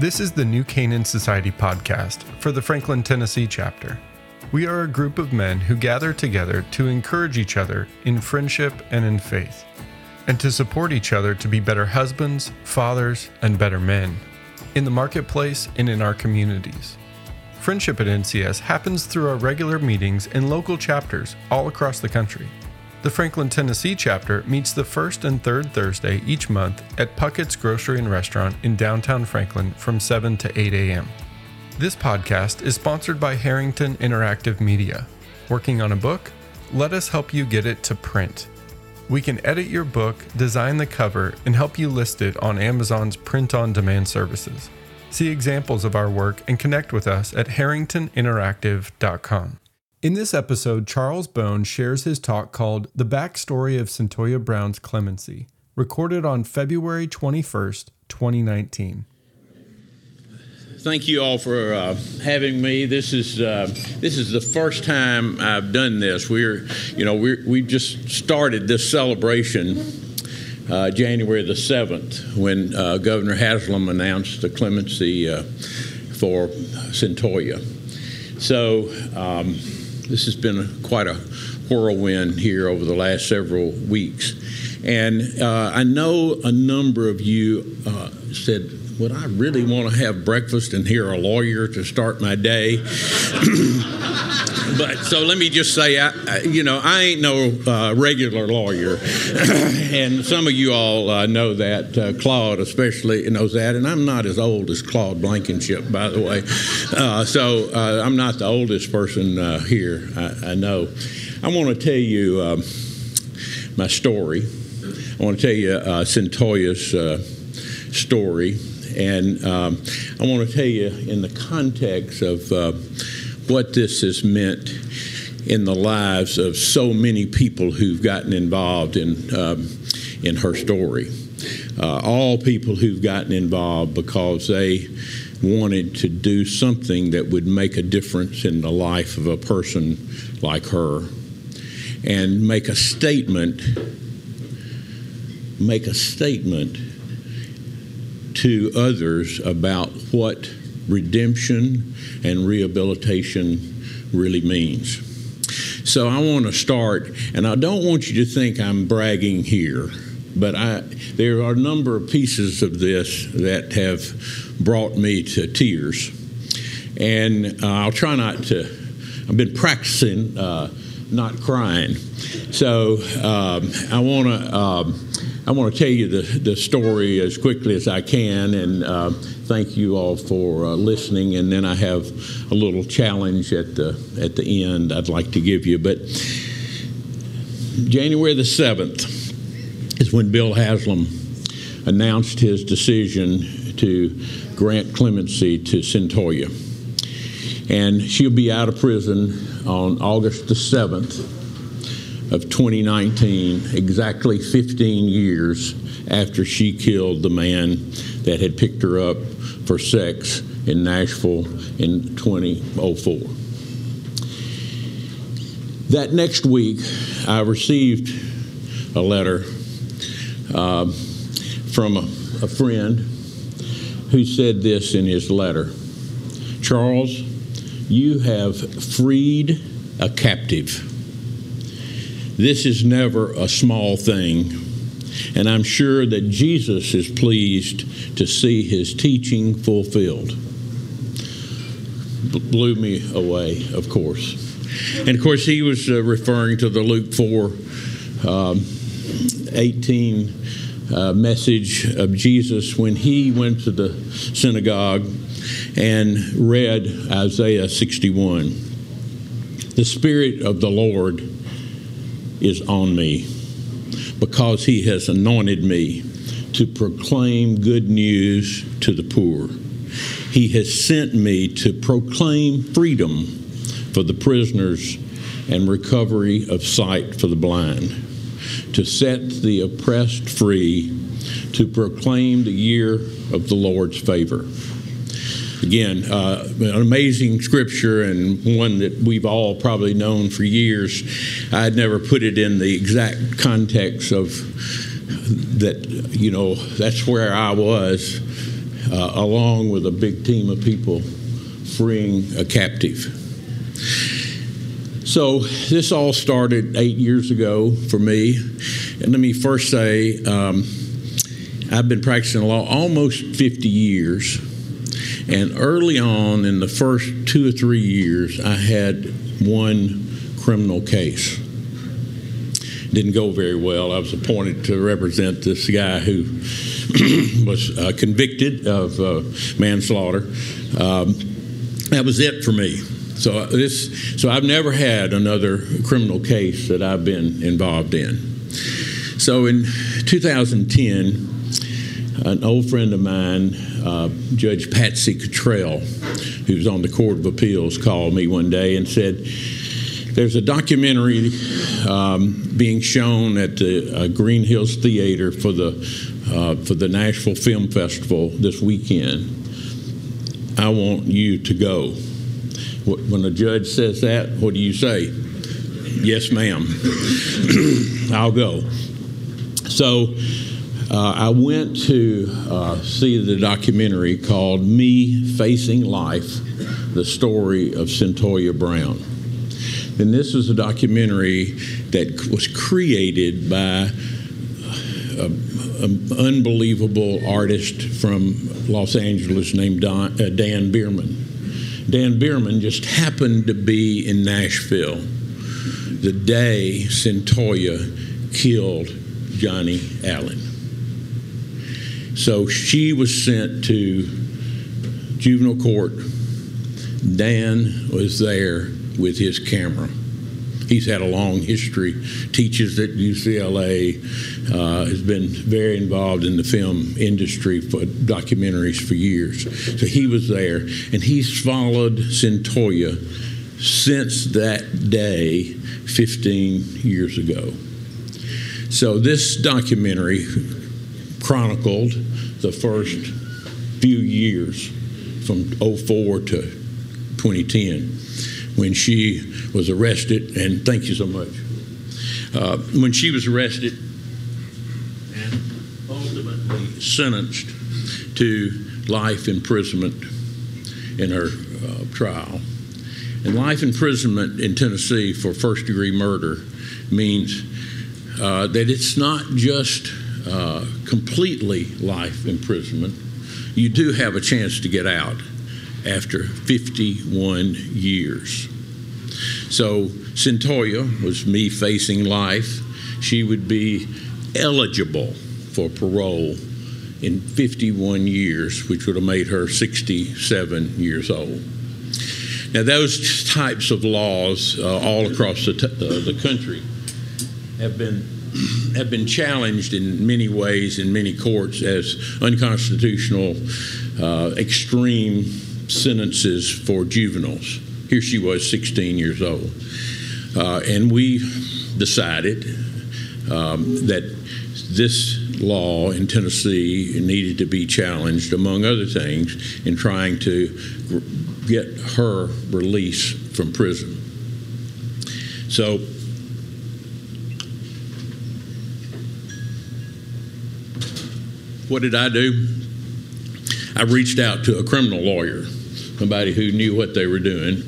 This is the New Canaan Society podcast for the Franklin, Tennessee chapter. We are a group of men who gather together to encourage each other in friendship and in faith, and to support each other to be better husbands, fathers, and better men in the marketplace and in our communities. Friendship at NCS happens through our regular meetings in local chapters all across the country. The Franklin, Tennessee chapter meets the first and third Thursday each month at Puckett's Grocery and Restaurant in downtown Franklin from 7 to 8 a.m. This podcast is sponsored by Harrington Interactive Media. Working on a book? Let us help you get it to print. We can edit your book, design the cover, and help you list it on Amazon's print on demand services. See examples of our work and connect with us at harringtoninteractive.com. In this episode, Charles Bone shares his talk called The Backstory of Cyntoia Brown's Clemency, recorded on February 21st, 2019. Thank you all for uh, having me. This is uh, this is the first time I've done this. We're, you know, we we just started this celebration uh, January the seventh when uh, Governor Haslam announced the clemency uh, for Cyntoia. So. Um, this has been a, quite a whirlwind here over the last several weeks. And uh, I know a number of you uh, said, Would I really want to have breakfast and hear a lawyer to start my day? but so let me just say, I, you know, I ain't no uh, regular lawyer, and some of you all uh, know that. Uh, Claude especially knows that, and I'm not as old as Claude Blankenship, by the way. Uh, so uh, I'm not the oldest person uh, here. I, I, know. I want to tell you um, my story. I want to tell you uh, Cyntoia's story, and um, I want to tell you in the context of what this has meant in the lives of so many people who've gotten involved in um, in her story. Uh, all people who've gotten involved because they wanted to do something that would make a difference in the life of a person like her and make a statement make a statement to others about what redemption and rehabilitation really means. So I want to start, and I don't want you to think I'm bragging here, but I, there are a number of pieces of this that have brought me to tears. And uh, I'll try not to, I've been practicing uh, not crying. So um, I want to. Um, I want to tell you the, the story as quickly as I can, and uh, thank you all for uh, listening. And then I have a little challenge at the at the end I'd like to give you. But January the seventh is when Bill Haslam announced his decision to grant clemency to Cyntoia, and she'll be out of prison on August the seventh of 2019, exactly 15 years after she killed the man that had picked her up for sex in Nashville in 2004. That next week, I received a letter uh, from a, a friend who said this in his letter Charles, you have freed a captive. This is never a small thing and I'm sure that Jesus is pleased to see his teaching fulfilled. B- blew me away, of course. And of course, he was uh, referring to the Luke 4 um, 18 uh, message of Jesus when he went to the synagogue and read Isaiah 61. The Spirit of the Lord is on me because he has anointed me to proclaim good news to the poor. He has sent me to proclaim freedom for the prisoners and recovery of sight for the blind, to set the oppressed free, to proclaim the year of the Lord's favor. Again, uh, an amazing scripture and one that we've all probably known for years. I'd never put it in the exact context of that, you know, that's where I was uh, along with a big team of people freeing a captive. So, this all started eight years ago for me. And let me first say, um, I've been practicing law almost 50 years. And early on, in the first two or three years, I had one criminal case. Didn't go very well. I was appointed to represent this guy who was uh, convicted of uh, manslaughter. Um, that was it for me. So uh, this, so I've never had another criminal case that I've been involved in. So in 2010, an old friend of mine, uh, Judge Patsy Cottrell, who's on the Court of Appeals, called me one day and said, "There's a documentary um, being shown at the uh, Green Hills Theater for the uh, for the Nashville Film Festival this weekend. I want you to go." When a judge says that, what do you say? Yes, ma'am. I'll go. So uh, I went to uh, see the documentary called Me Facing Life The Story of Cyntoia Brown. And this is a documentary that was created by an unbelievable artist from Los Angeles named Don, uh, Dan Birman. Dan Birman just happened to be in Nashville the day Cyntoia killed Johnny Allen. So she was sent to juvenile court. Dan was there with his camera. He's had a long history, teaches at UCLA, uh, has been very involved in the film industry for documentaries for years. So he was there, and he's followed Cyntoia since that day 15 years ago. So this documentary chronicled the first few years from 04 to 2010 when she was arrested, and thank you so much. Uh, when she was arrested and ultimately sentenced to life imprisonment in her uh, trial. And life imprisonment in Tennessee for first degree murder means uh, that it's not just uh, completely life imprisonment, you do have a chance to get out after 51 years. So Cyntoia was me facing life. She would be eligible for parole in 51 years, which would have made her 67 years old. Now, those types of laws uh, all across the, uh, the country have been have been challenged in many ways in many courts as unconstitutional, uh, extreme sentences for juveniles. Here she was, 16 years old. Uh, and we decided um, that this law in Tennessee needed to be challenged, among other things, in trying to get her release from prison. So what did I do? I reached out to a criminal lawyer, somebody who knew what they were doing,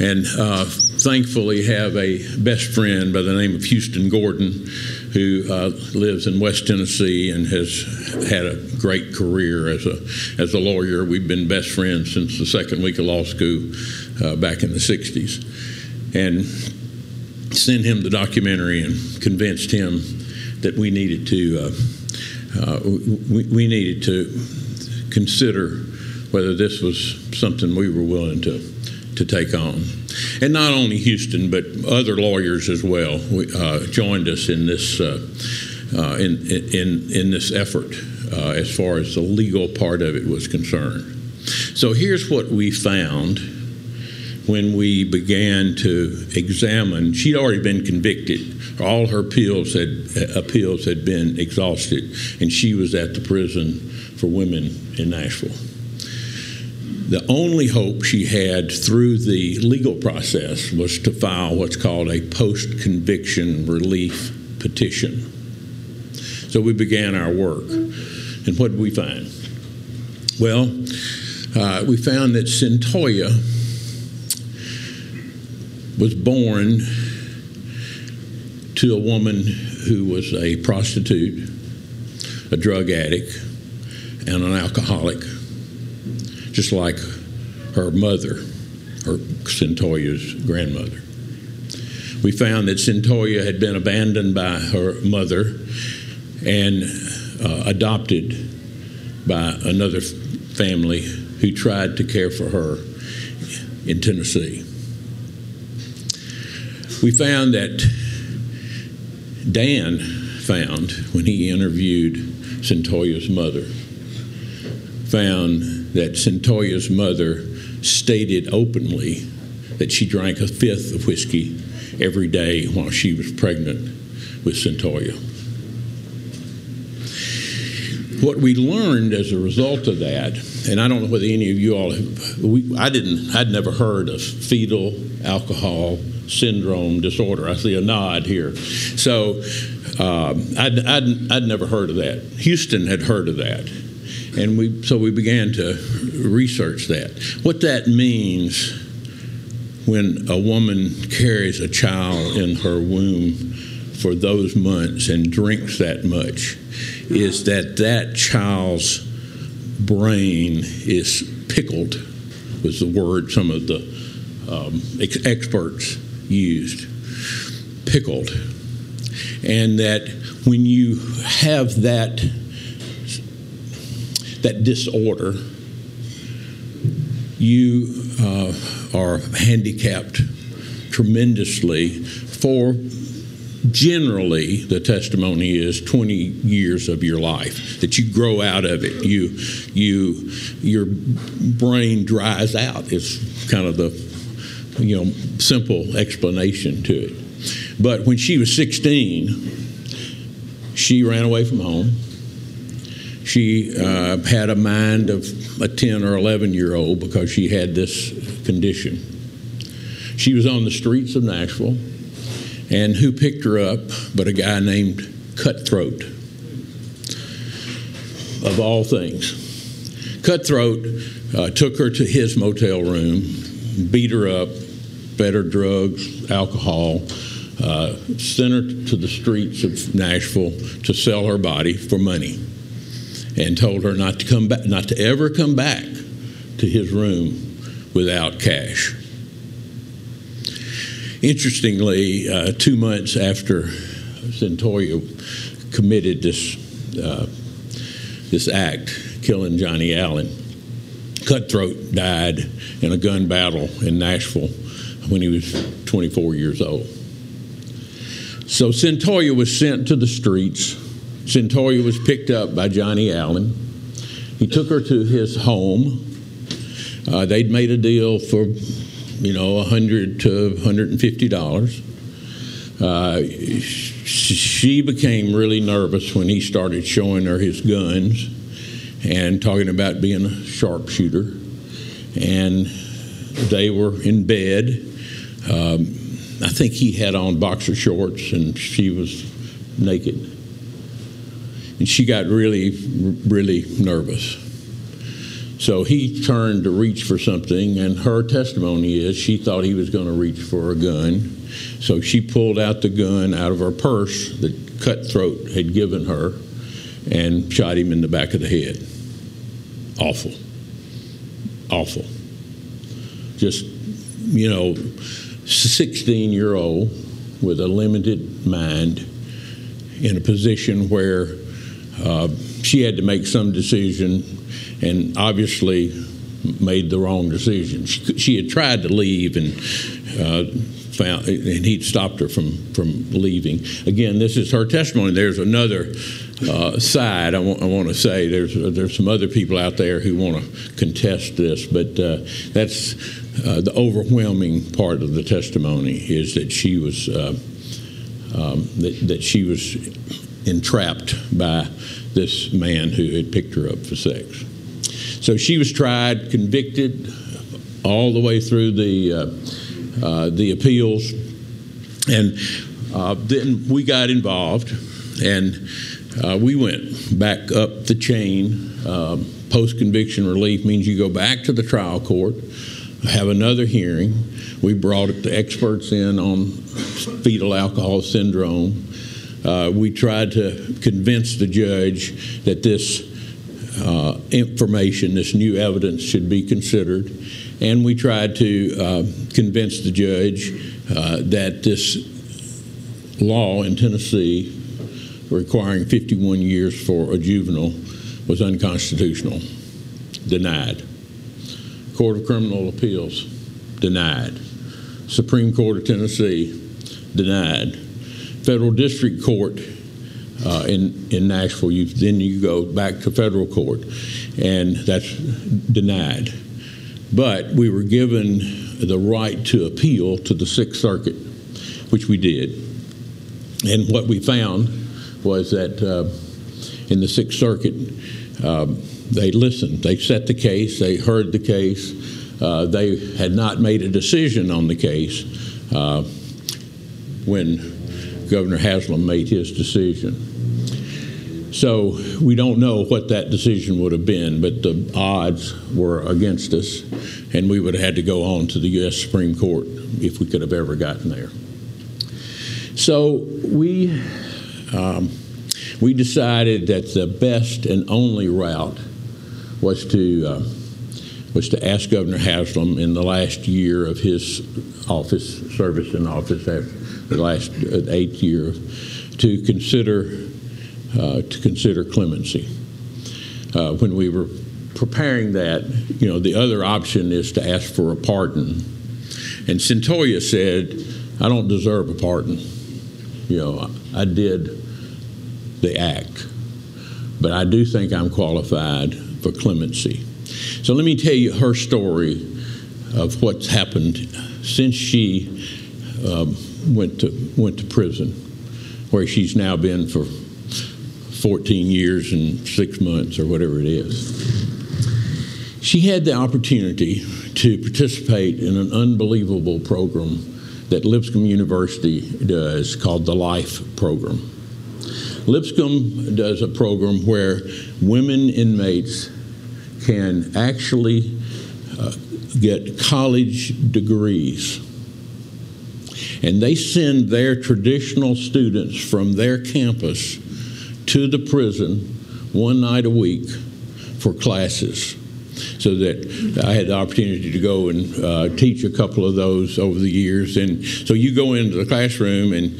and uh, thankfully have a best friend by the name of Houston Gordon, who uh, lives in West Tennessee and has had a great career as a as a lawyer. We've been best friends since the second week of law school uh, back in the '60s, and sent him the documentary and convinced him that we needed to uh, we, we, needed to consider whether this was something we were willing to, to take on. And not only Houston, but other lawyers as well we, uh, joined us in this, uh, uh in, in, in this effort uh, as far as the legal part of it was concerned. So here's what we found when we began to examine. She'd already been convicted all her appeals had appeals had been exhausted, and she was at the prison for women in Nashville. The only hope she had through the legal process was to file what's called a post conviction relief petition. So we began our work. And what did we find? Well, uh, we found that Cyntoia was born to a woman who was a prostitute, a drug addict, and an alcoholic, just like her mother, her Cyntoia's grandmother. We found that Cyntoia had been abandoned by her mother and uh, adopted by another family who tried to care for her in Tennessee. We found that Dan found when he interviewed Cyntoia's mother, found that Cyntoia's mother stated openly that she drank a fifth of whiskey every day while she was pregnant with Cyntoia. What we learned as a result of that, and I don't know whether any of you all, have, we, I didn't, I'd never heard of fetal alcohol syndrome disorder. I see a nod here. So um, I'd, I'd, I'd never heard of that. Houston had heard of that. And we, so we began to research that. What that means when a woman carries a child in her womb for those months and drinks that much is that that child's brain is pickled was the word some of the um, ex- experts used pickled. And that when you have that that disorder you uh, are handicapped tremendously for generally the testimony is 20 years of your life that you grow out of it. You you your brain dries out it's kind of the you know simple explanation to it. But when she was 16 she ran away from home. She uh, had a mind of a 10 or 11 year old because she had this condition. She was on the streets of nashville and who picked her up but a guy named Cutthroat, of all things. Cutthroat uh, took her to his motel room, beat her up, fed her drugs, alcohol, uh, sent her to the streets of Nashville to sell her body for money, and told her not to come back, not to ever come back to his room without cash. Interestingly, uh, two months after Cyntoia committed this uh, this act, killing Johnny Allen, Cutthroat died in a gun battle in Nashville when he was 24 years old. So Cyntoia was sent to the streets. Cyntoia was picked up by Johnny Allen. He took her to his home. Uh, they'd made a deal for you know, 100 to 150 dollars. Uh, she became really nervous when he started showing her his guns and talking about being a sharpshooter. And they were in bed. Um, I think he had on boxer shorts and she was naked. And she got really, really nervous. So he turned to reach for something, and her testimony is she thought he was going to reach for a gun. So she pulled out the gun out of her purse that Cutthroat had given her and shot him in the back of the head. Awful. Awful. Just, you know, 16 year old with a limited mind in a position where uh, she had to make some decision and obviously made the wrong decision. She, she had tried to leave and uh, found, and he'd stopped her from from leaving. Again, this is her testimony. There's another uh, side I want, to say. There's there's some other people out there who want to contest this, but uh, that's uh, the overwhelming part of the testimony is that she was uh, um, that, that she was entrapped by this man who had picked her up for sex. So she was tried, convicted, all the way through the uh, uh, the appeals, and uh, then we got involved, and Uh, we went back up the chain. Post conviction relief means you go back to the trial court, have another hearing. We brought the experts in on fetal alcohol syndrome. Uh, we tried to convince the judge that this uh, information, this new evidence, should be considered. And we tried to uh, convince the judge uh, that this law in Tennessee requiring 51 years for a juvenile was unconstitutional. Denied. Court of Criminal Appeals, denied. Supreme Court of Tennessee, denied. Federal District Court uh, in, in Nashville, you, then you go back to federal court, and that's denied. But we were given the right to appeal to the Sixth Circuit, which we did. And what we found was that uh, in the Sixth Circuit, um, they listened. They set the case. They heard the case. Uh, they had not made a decision on the case uh, when Governor Haslam made his decision. So we don't know what that decision would have been, but the odds were against us, and we would have had to go on to the U.S. Supreme Court if we could have ever gotten there. So we um, we decided that the best and only route was to uh, was to ask Governor Haslam in the last year of his office service in office, after the last uh, eighth year, to consider uh, to consider clemency. Uh, when we were preparing that, you know, the other option is to ask for a pardon, and Cyntoia said, "I don't deserve a pardon. You know, I did." the act. But I do think I'm qualified for clemency. So let me tell you her story of what's happened since she um, went to went to prison, where she's now been for 14 years and six months or whatever it is. She had the opportunity to participate in an unbelievable program that Lipscomb University does called the LIFE program. Lipscomb does a program where women inmates can actually uh, get college degrees. And they send their traditional students from their campus to the prison one night a week for classes. So that I had the opportunity to go and uh, teach a couple of those over the years. And so you go into the classroom and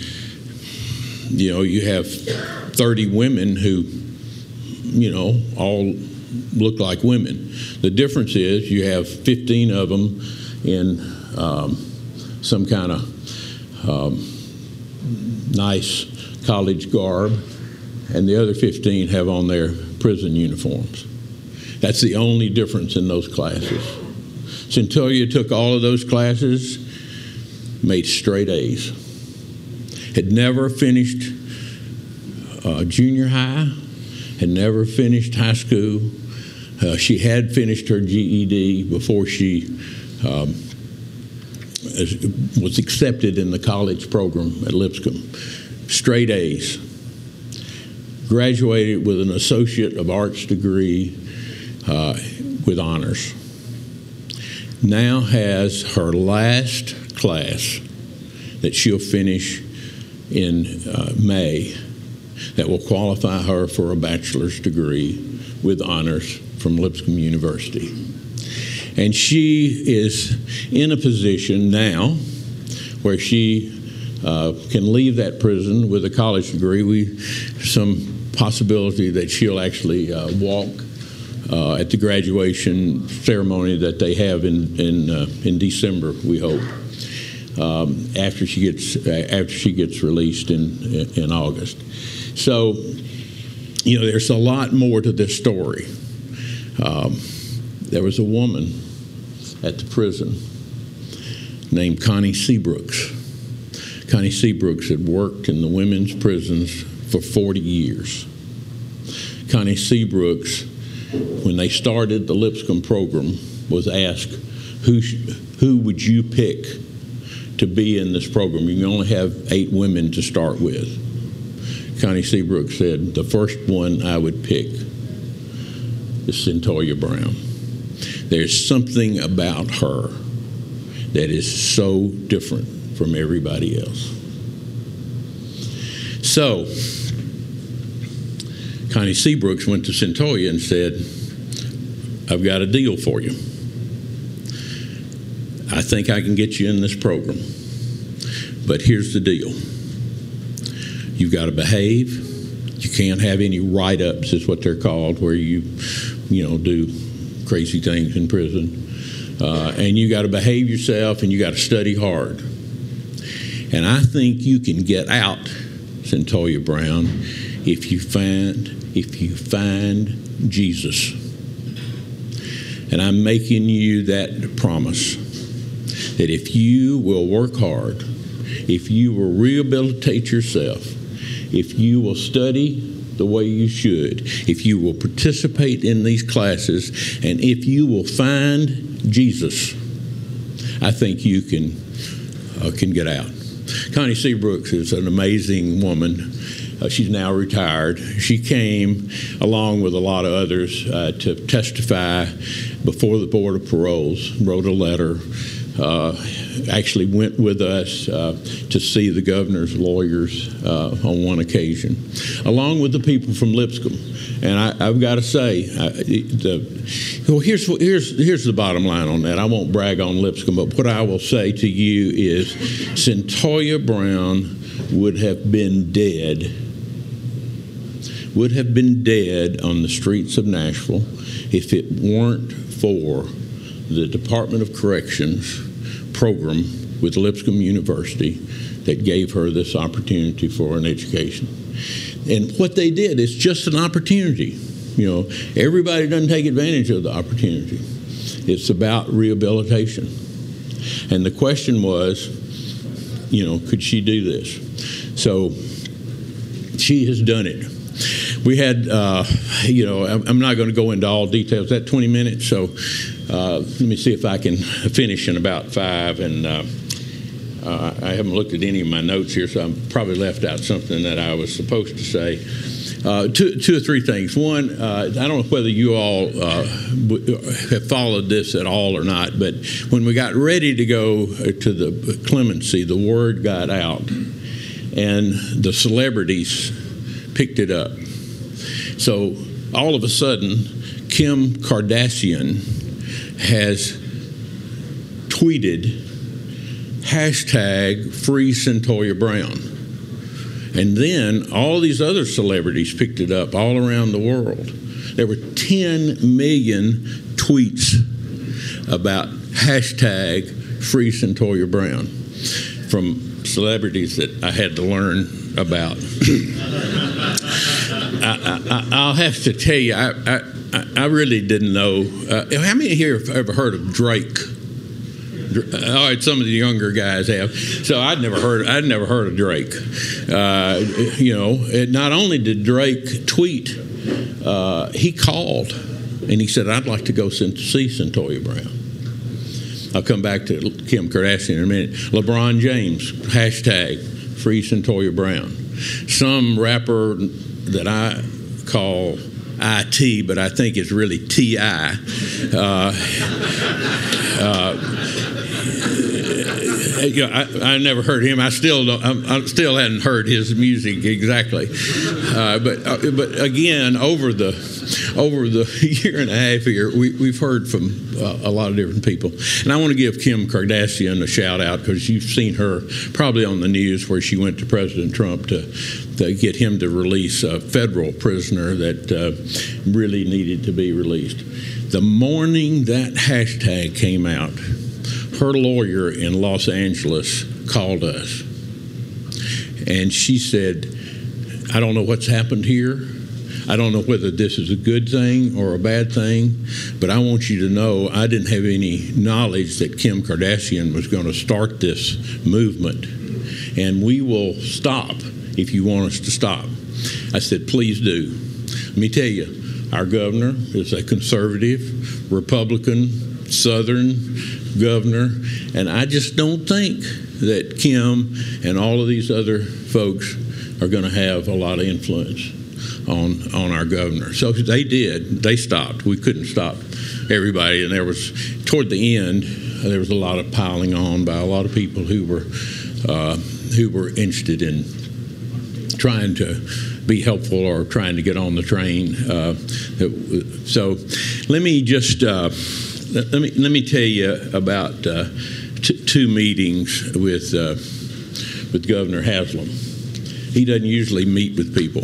you know you have 30 women who, you know, all look like women. The difference is you have 15 of them in um, some kind of um, nice college garb, and the other 15 have on their prison uniforms. That's the only difference in those classes. Cyntoia took all of those classes, made straight A's. Had never finished uh, junior high, had never finished high school. Uh, she had finished her GED before she um, was accepted in the college program at Lipscomb. Straight A's. Graduated with an Associate of Arts degree uh, with honors. Now has her last class that she'll finish in uh, May that will qualify her for a bachelor's degree with honors from Lipscomb University. And she is in a position now where she uh, can leave that prison with a college degree. We some possibility that she'll actually uh, walk uh, at the graduation ceremony that they have in in uh, in December. We hope um, after she gets after she gets released in in August. So, you know, there's a lot more to this story. Um, there was a woman at the prison named Connie Seabrooks. Connie Seabrooks had worked in the women's prisons for 40 years. Connie Seabrooks, when they started the Lipscomb program, was asked, who, who would you pick to be in this program? You only have eight women to start with. Connie Seabrook said, the first one I would pick is Cyntoia Brown. There's something about her that is so different from everybody else. So, Connie Seabrooks went to Cyntoia and said, I've got a deal for you. I think I can get you in this program. But here's the deal you've got to behave. You can't have any write ups, is what they're called, where you, you know, do crazy things in prison. Uh, and you got to behave yourself and you got to study hard. And I think you can get out, Cyntoia Brown, if you find if you find Jesus. And I'm making you that promise that if you will work hard, if you will rehabilitate yourself, if you will study the way you should, if you will participate in these classes, and if you will find Jesus, I think you can uh, can get out. Connie Seabrooks is an amazing woman. Uh, she's now retired. She came along with a lot of others uh, to testify before the Board of Paroles, wrote a letter. Uh, actually went with us uh, to see the governor's lawyers uh, on one occasion, along with the people from Lipscomb. And I, have got to say, I, the, well, here's here's here's the bottom line on that. I won't brag on Lipscomb, but what I will say to you is, Cyntoia Brown would have been dead. Would have been dead on the streets of Nashville if it weren't for the Department of Corrections program with Lipscomb University that gave her this opportunity for an education. And what they did is just an opportunity. You know, everybody doesn't take advantage of the opportunity. It's about rehabilitation. And the question was, you know, could she do this? So she has done it. We had, uh, you know, I'm not going to go into all details. That 20 minutes, so uh, let me see if I can finish in about five. And uh, uh, I haven't looked at any of my notes here, so I'm probably left out something that I was supposed to say. Uh, two, two or three things. One, uh, I don't know whether you all uh, have followed this at all or not, but when we got ready to go to the clemency, the word got out, and the celebrities picked it up. So all of a sudden, Kim Kardashian has tweeted hashtag free Cyntoia Brown. And then all these other celebrities picked it up all around the world. There were 10 million tweets about hashtag free Cyntoia Brown from celebrities that I had to learn about. I, will have to tell you, I, I I, really didn't know. Uh, how many here have ever heard of Drake? All right, some of the younger guys have. So I'd never heard. I'd never heard of Drake. Uh, you know, it, not only did Drake tweet, uh, he called and he said, "I'd like to go see Cyntoia Brown." I'll come back to Kim Kardashian in a minute. LeBron James hashtag Free Cyntoia Brown. Some rapper that I call IT, but I think it's really TI. Uh, uh, you know, I, I, never heard him. I still don't. I, still hadn't heard his music exactly. Uh, but uh, but again, over the over the year and a half here, we, we've heard from uh, a lot of different people. And I want to give Kim Kardashian a shout out because you've seen her probably on the news where she went to President Trump to, to get him to release a federal prisoner that uh, really needed to be released. The morning that hashtag came out, her lawyer in Los Angeles called us and she said, I don't know what's happened here. I don't know whether this is a good thing or a bad thing, but I want you to know I didn't have any knowledge that Kim Kardashian was going to start this movement. And we will stop if you want us to stop. I said, please do. Let me tell you, our governor is a conservative, Republican, Southern governor, and I just don't think that Kim and all of these other folks are going to have a lot of influence on on our governor. So they did. They stopped. We couldn't stop everybody, and there was toward the end there was a lot of piling on by a lot of people who were uh, who were interested in trying to be helpful or trying to get on the train. Uh, so let me just uh, let me let me tell you about uh, t- two meetings with uh, with Governor Haslam. He doesn't usually meet with people.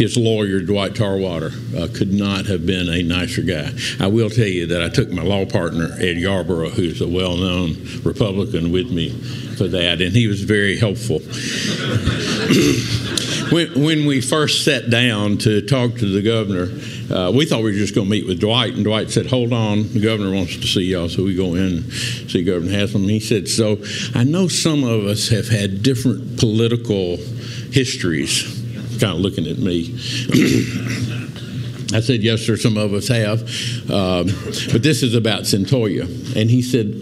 His lawyer, Dwight Tarwater, uh, could not have been a nicer guy. I will tell you that I took my law partner, Ed Yarborough, who's a well known Republican, with me for that, and he was very helpful. when, when, we first sat down to talk to the governor, uh, we thought we were just going to meet with Dwight, and Dwight said, Hold on, the governor wants to see y'all. So we go in and see Governor Haslam. He said, So I know some of us have had different political histories kind of looking at me. I said, Yes, sir, some of us have. Um, but this is about Cyntoia. And he said,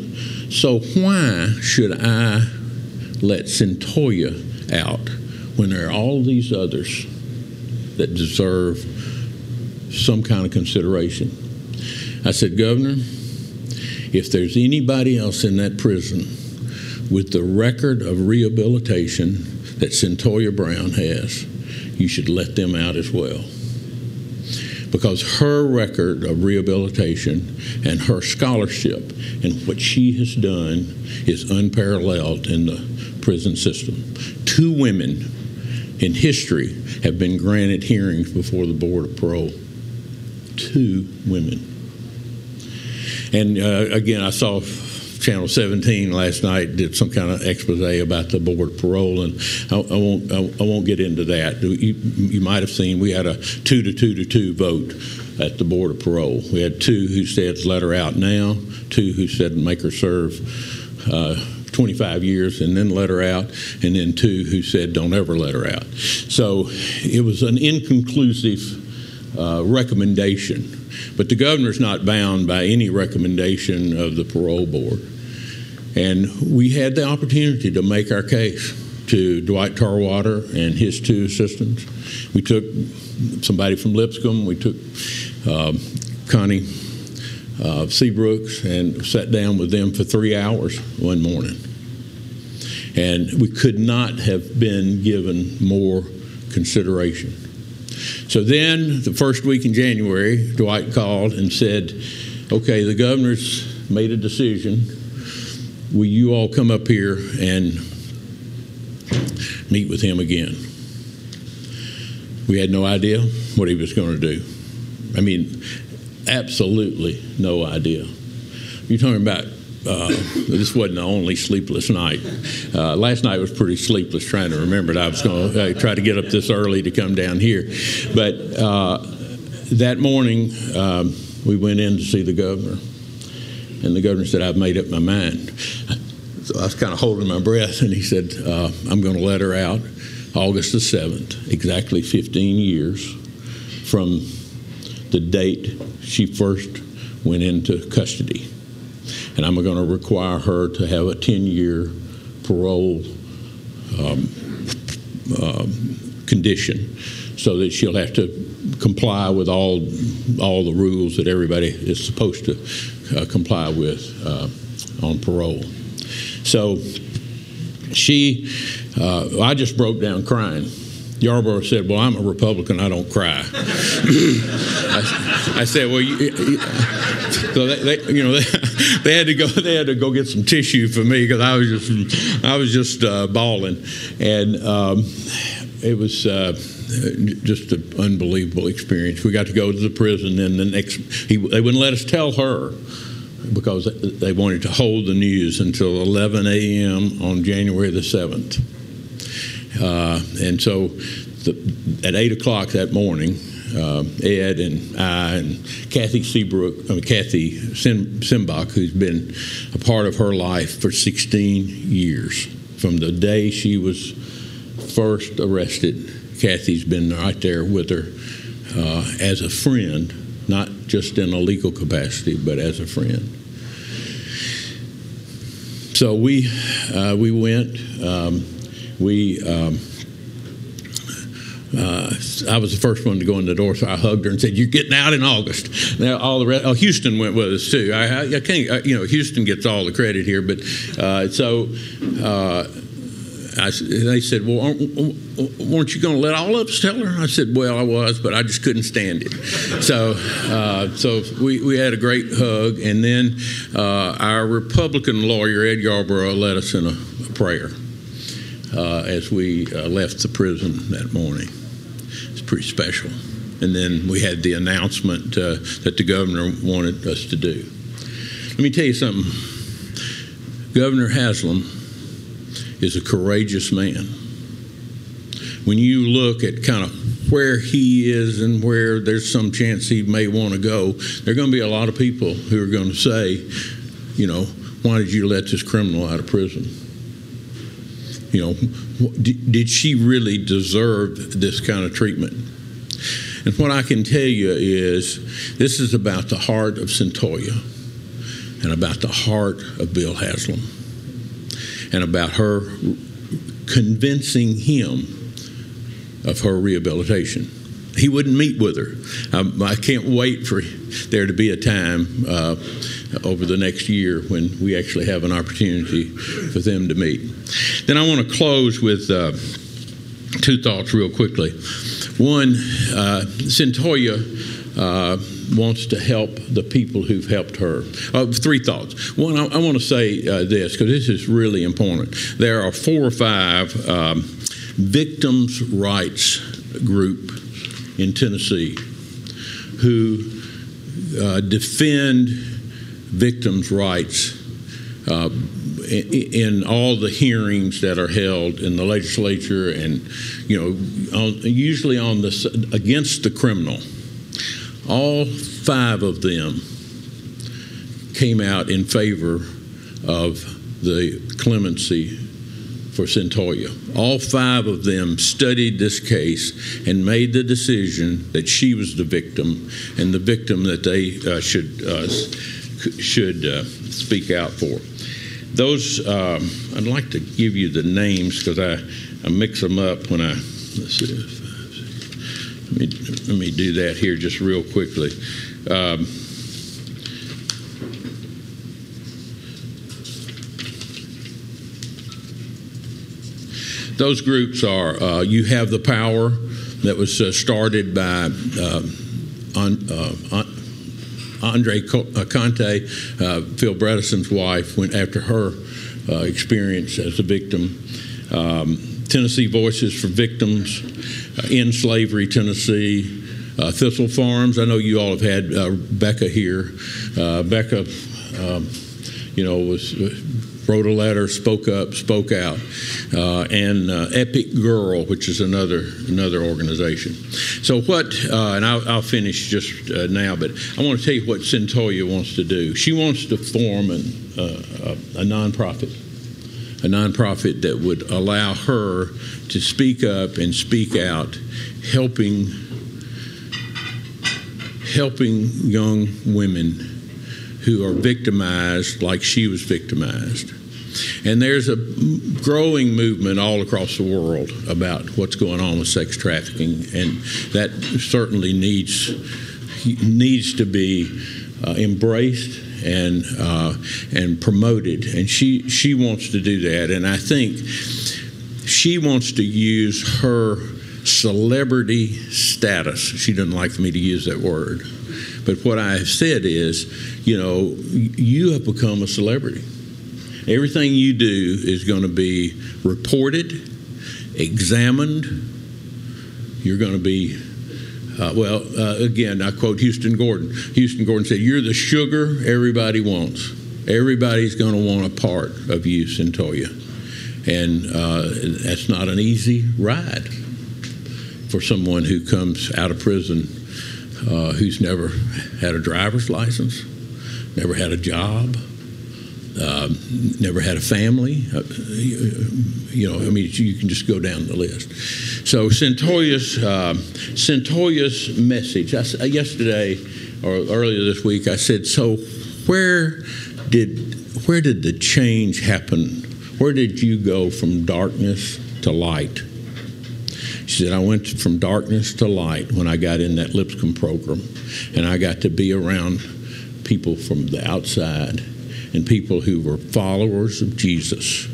So why should I let Cyntoia out when there are all these others that deserve some kind of consideration? I said, Governor, if there's anybody else in that prison with the record of rehabilitation that Cyntoia Brown has, you should let them out as well. Because her record of rehabilitation and her scholarship and what she has done is unparalleled in the prison system. Two women in history have been granted hearings before the Board of Parole. Two women. And uh, again, I saw Channel 17 last night did some kind of expose about the board of parole, and I, I won't I, I, won't get into that. You, you might have seen we had a two to two to two vote at the board of parole. We had two who said let her out now, two who said make her serve. Uh, 25 years and then let her out, and then two who said don't ever let her out. So it was an inconclusive uh, recommendation but the governor's not bound by any recommendation of the parole board. And we had the opportunity to make our case to Dwight Tarwater and his two assistants. We took somebody from Lipscomb, we took um, Connie uh, Seabrooks, and sat down with them for three hours one morning. And we could not have been given more consideration. So then, the first week in January, Dwight called and said, Okay, the governor's made a decision. Will you all come up here and meet with him again? We had no idea what he was going to do. I mean, absolutely no idea. You're talking about uh, this wasn't the only sleepless night. Uh, last night was pretty sleepless trying to remember it. I was going to uh, try to get up this early to come down here. But uh, that morning, um, we went in to see the governor. And the governor said, I've made up my mind. So I was kind of holding my breath, and he said, uh, I'm going to let her out August the 7th, exactly 15 years from the date she first went into custody and I'm going to require her to have a 10 year parole um, um, condition so that she'll have to comply with all all the rules that everybody is supposed to uh, comply with uh, on parole. So she, uh, I just broke down crying. Yarborough said, "Well, I'm a Republican. I don't cry." I, I, said, "Well, you, you, so they, they, you know, they, they, had to go. They had to go get some tissue for me because I was just, I was just uh, bawling, and um, it was." Uh, just an unbelievable experience. We got to go to the prison, and the next he, they wouldn't let us tell her because they wanted to hold the news until 11 a.m. on January the 7th. Uh, and so the, at 8 o'clock that morning, uh, Ed and I and Kathy Seabrook, I mean, Kathy Sim, Sinback, who's been a part of her life for 16 years. From the day she was first arrested, Kathy's been right there with her uh, as a friend, not just in a legal capacity, but as a friend. So we uh, we went. Um, we. Um, uh, I was the first one to go in the door, so I hugged her and said, "You're getting out in August." Now all the rest, oh, Houston went with us too. I, I, can't, I, you know, Houston gets all the credit here, but uh, so uh, I, they said, "Well, aren't, weren't you going to let all of us tell her?" I said, "Well, I was, but I just couldn't stand it." So, uh, so we, we had a great hug, and then uh, our Republican lawyer Ed Yarborough led us in a, a prayer uh, as we left the prison that morning It's pretty special. And then we had the announcement uh, that the governor wanted us to do. Let me tell you something. Governor Haslam is a courageous man. When you look at kind of where he is and where there's some chance he may want to go, there are going to be a lot of people who are going to say, you know, why did you let this criminal out of prison? You know, did she really deserve this kind of treatment? And what I can tell you is this is about the heart of Cyntoia and about the heart of Bill Haslam and about her convincing him of her rehabilitation. He wouldn't meet with her. I, I can't wait for there to be a time uh, over the next year when we actually have an opportunity for them to meet. Then I want to close with uh, two thoughts real quickly. One, uh, Cyntoia uh, wants to help the people who've helped her. Uh, three thoughts. One, I, I want to say uh, this because this is really important. There are four or five um, victims' rights group in Tennessee who uh, defend victims' rights uh, in, all the hearings that are held in the legislature and you know on, usually on the against the criminal all five of them came out in favor of the clemency for Cyntoia. All five of them studied this case and made the decision that she was the victim and the victim that they uh, should uh, should uh, speak out for. Those, um, I'd like to give you the names because I, I mix them up when I, if, let, me, let me do that here just real quickly. Um, those groups are uh, You Have the Power, that was uh, started by uh, on, Andrea uh, Conte, uh, Phil Bredesen's wife, went after her uh, experience as a victim. Um, Tennessee Voices for Victims, End Slavery, Tennessee, uh, Thistle Farms. I know you all have had uh, Becca here. Uh, Becca, um, you know, was wrote a letter, spoke up, spoke out, uh, and uh, Epic Girl, which is another another organization. So what? Uh, and I'll, I'll, finish just uh, now, but I want to tell you what Cyntoia wants to do. She wants to form an, uh, a, a nonprofit, a nonprofit that would allow her to speak up and speak out, helping helping young women who are victimized like she was victimized. And there's a growing movement all across the world about what's going on with sex trafficking, and that certainly needs needs to be uh, embraced and uh, and promoted. And she she wants to do that, and I think she wants to use her celebrity status. She doesn't like me to use that word, but what I have said is, you know, you have become a celebrity Everything you do is going to be reported, examined. You're going to be, uh, well, uh, again, I quote Houston Gordon. Houston Gordon said, You're the sugar everybody wants. Everybody's going to want a part of you, Cyntoia. And uh, that's not an easy ride for someone who comes out of prison uh, who's never had a driver's license, never had a job, uh, never had a family. Uh, you know, I mean, you can just go down the list. So Cyntoia's uh, Cyntoia's message. I, yesterday or earlier this week, I said, so where did where did the change happen? Where did you go from darkness to light. She said, I went from darkness to light when I got in that Lipscomb program, and I got to be around people from the outside and people who were followers of Jesus.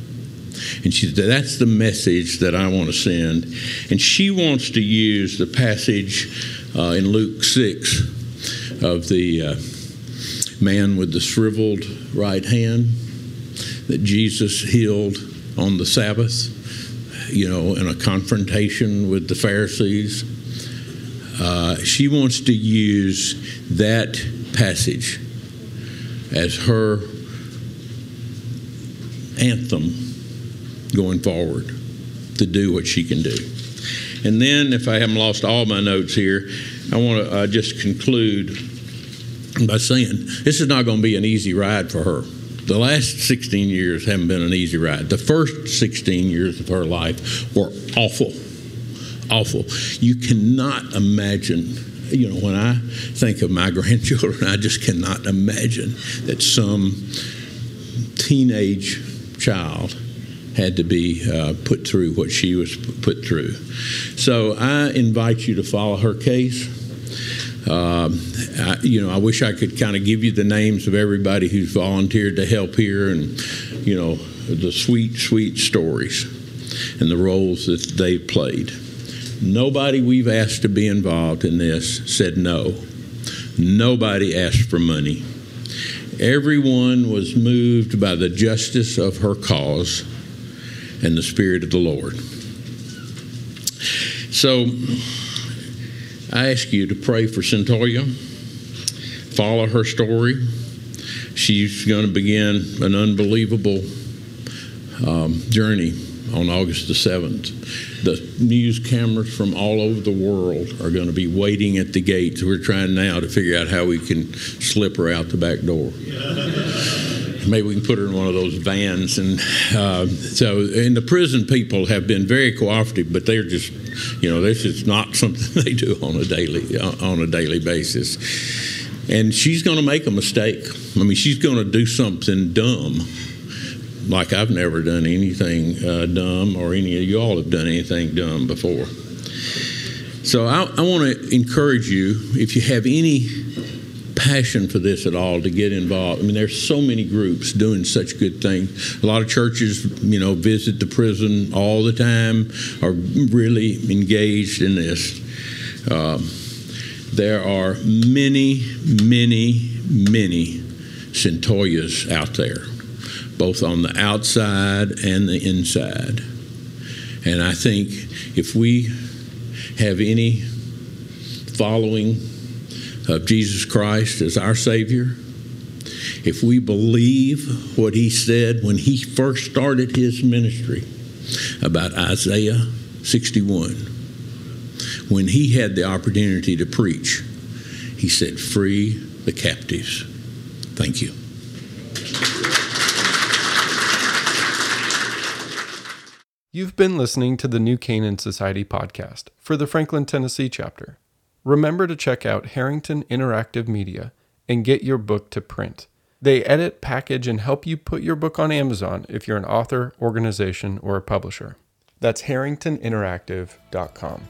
And she said, That's the message that I want to send. And she wants to use the passage uh, in Luke 6 of the uh, man with the shriveled right hand that Jesus healed on the Sabbath you know, in a confrontation with the Pharisees. Uh, she wants to use that passage as her anthem going forward to do what she can do. And then, if I haven't lost all my notes here, I want to uh, just conclude by saying this is not going to be an easy ride for her the last 16 years haven't been an easy ride. The first 16 years of her life were awful, awful. You cannot imagine. You know, when I think of my grandchildren, I just cannot imagine that some teenage child had to be uh, put through what she was put through. So I invite you to follow her case. Um, I, you know, I wish I could kind of give you the names of everybody who's volunteered to help here, and you know, the sweet, sweet stories and the roles that they've played. Nobody we've asked to be involved in this said no. Nobody asked for money. Everyone was moved by the justice of her cause and the Spirit of the Lord. So, I ask you to pray for Cyntoia, follow her story. She's going to begin an unbelievable um, journey on August the 7th. The news cameras from all over the world are going to be waiting at the gates. We're trying now to figure out how we can slip her out the back door. Maybe we can put her in one of those vans. And uh, so, and the prison people have been very cooperative, but they're just you know, this is not something they do on a daily on a daily basis. And she's going to make a mistake. I mean, she's going to do something dumb. Like I've never done anything uh, dumb, or any of you all have done anything dumb before. So I, I want to encourage you, if you have any passion for this at all to get involved. I mean, there's so many groups doing such good things. A lot of churches, you know, visit the prison all the time, are really engaged in this. Um, there are many, many, many Cyntoias out there, both on the outside and the inside. And I think if we have any following of Jesus Christ as our Savior, if we believe what He said when He first started His ministry about Isaiah 61, when He had the opportunity to preach, He said, Free the captives. Thank you. You've been listening to the New Canaan Society podcast for the Franklin, Tennessee chapter. Remember to check out Harrington Interactive Media and get your book to print. They edit, package, and help you put your book on Amazon if you're an author, organization, or a publisher. That's harringtoninteractive.com.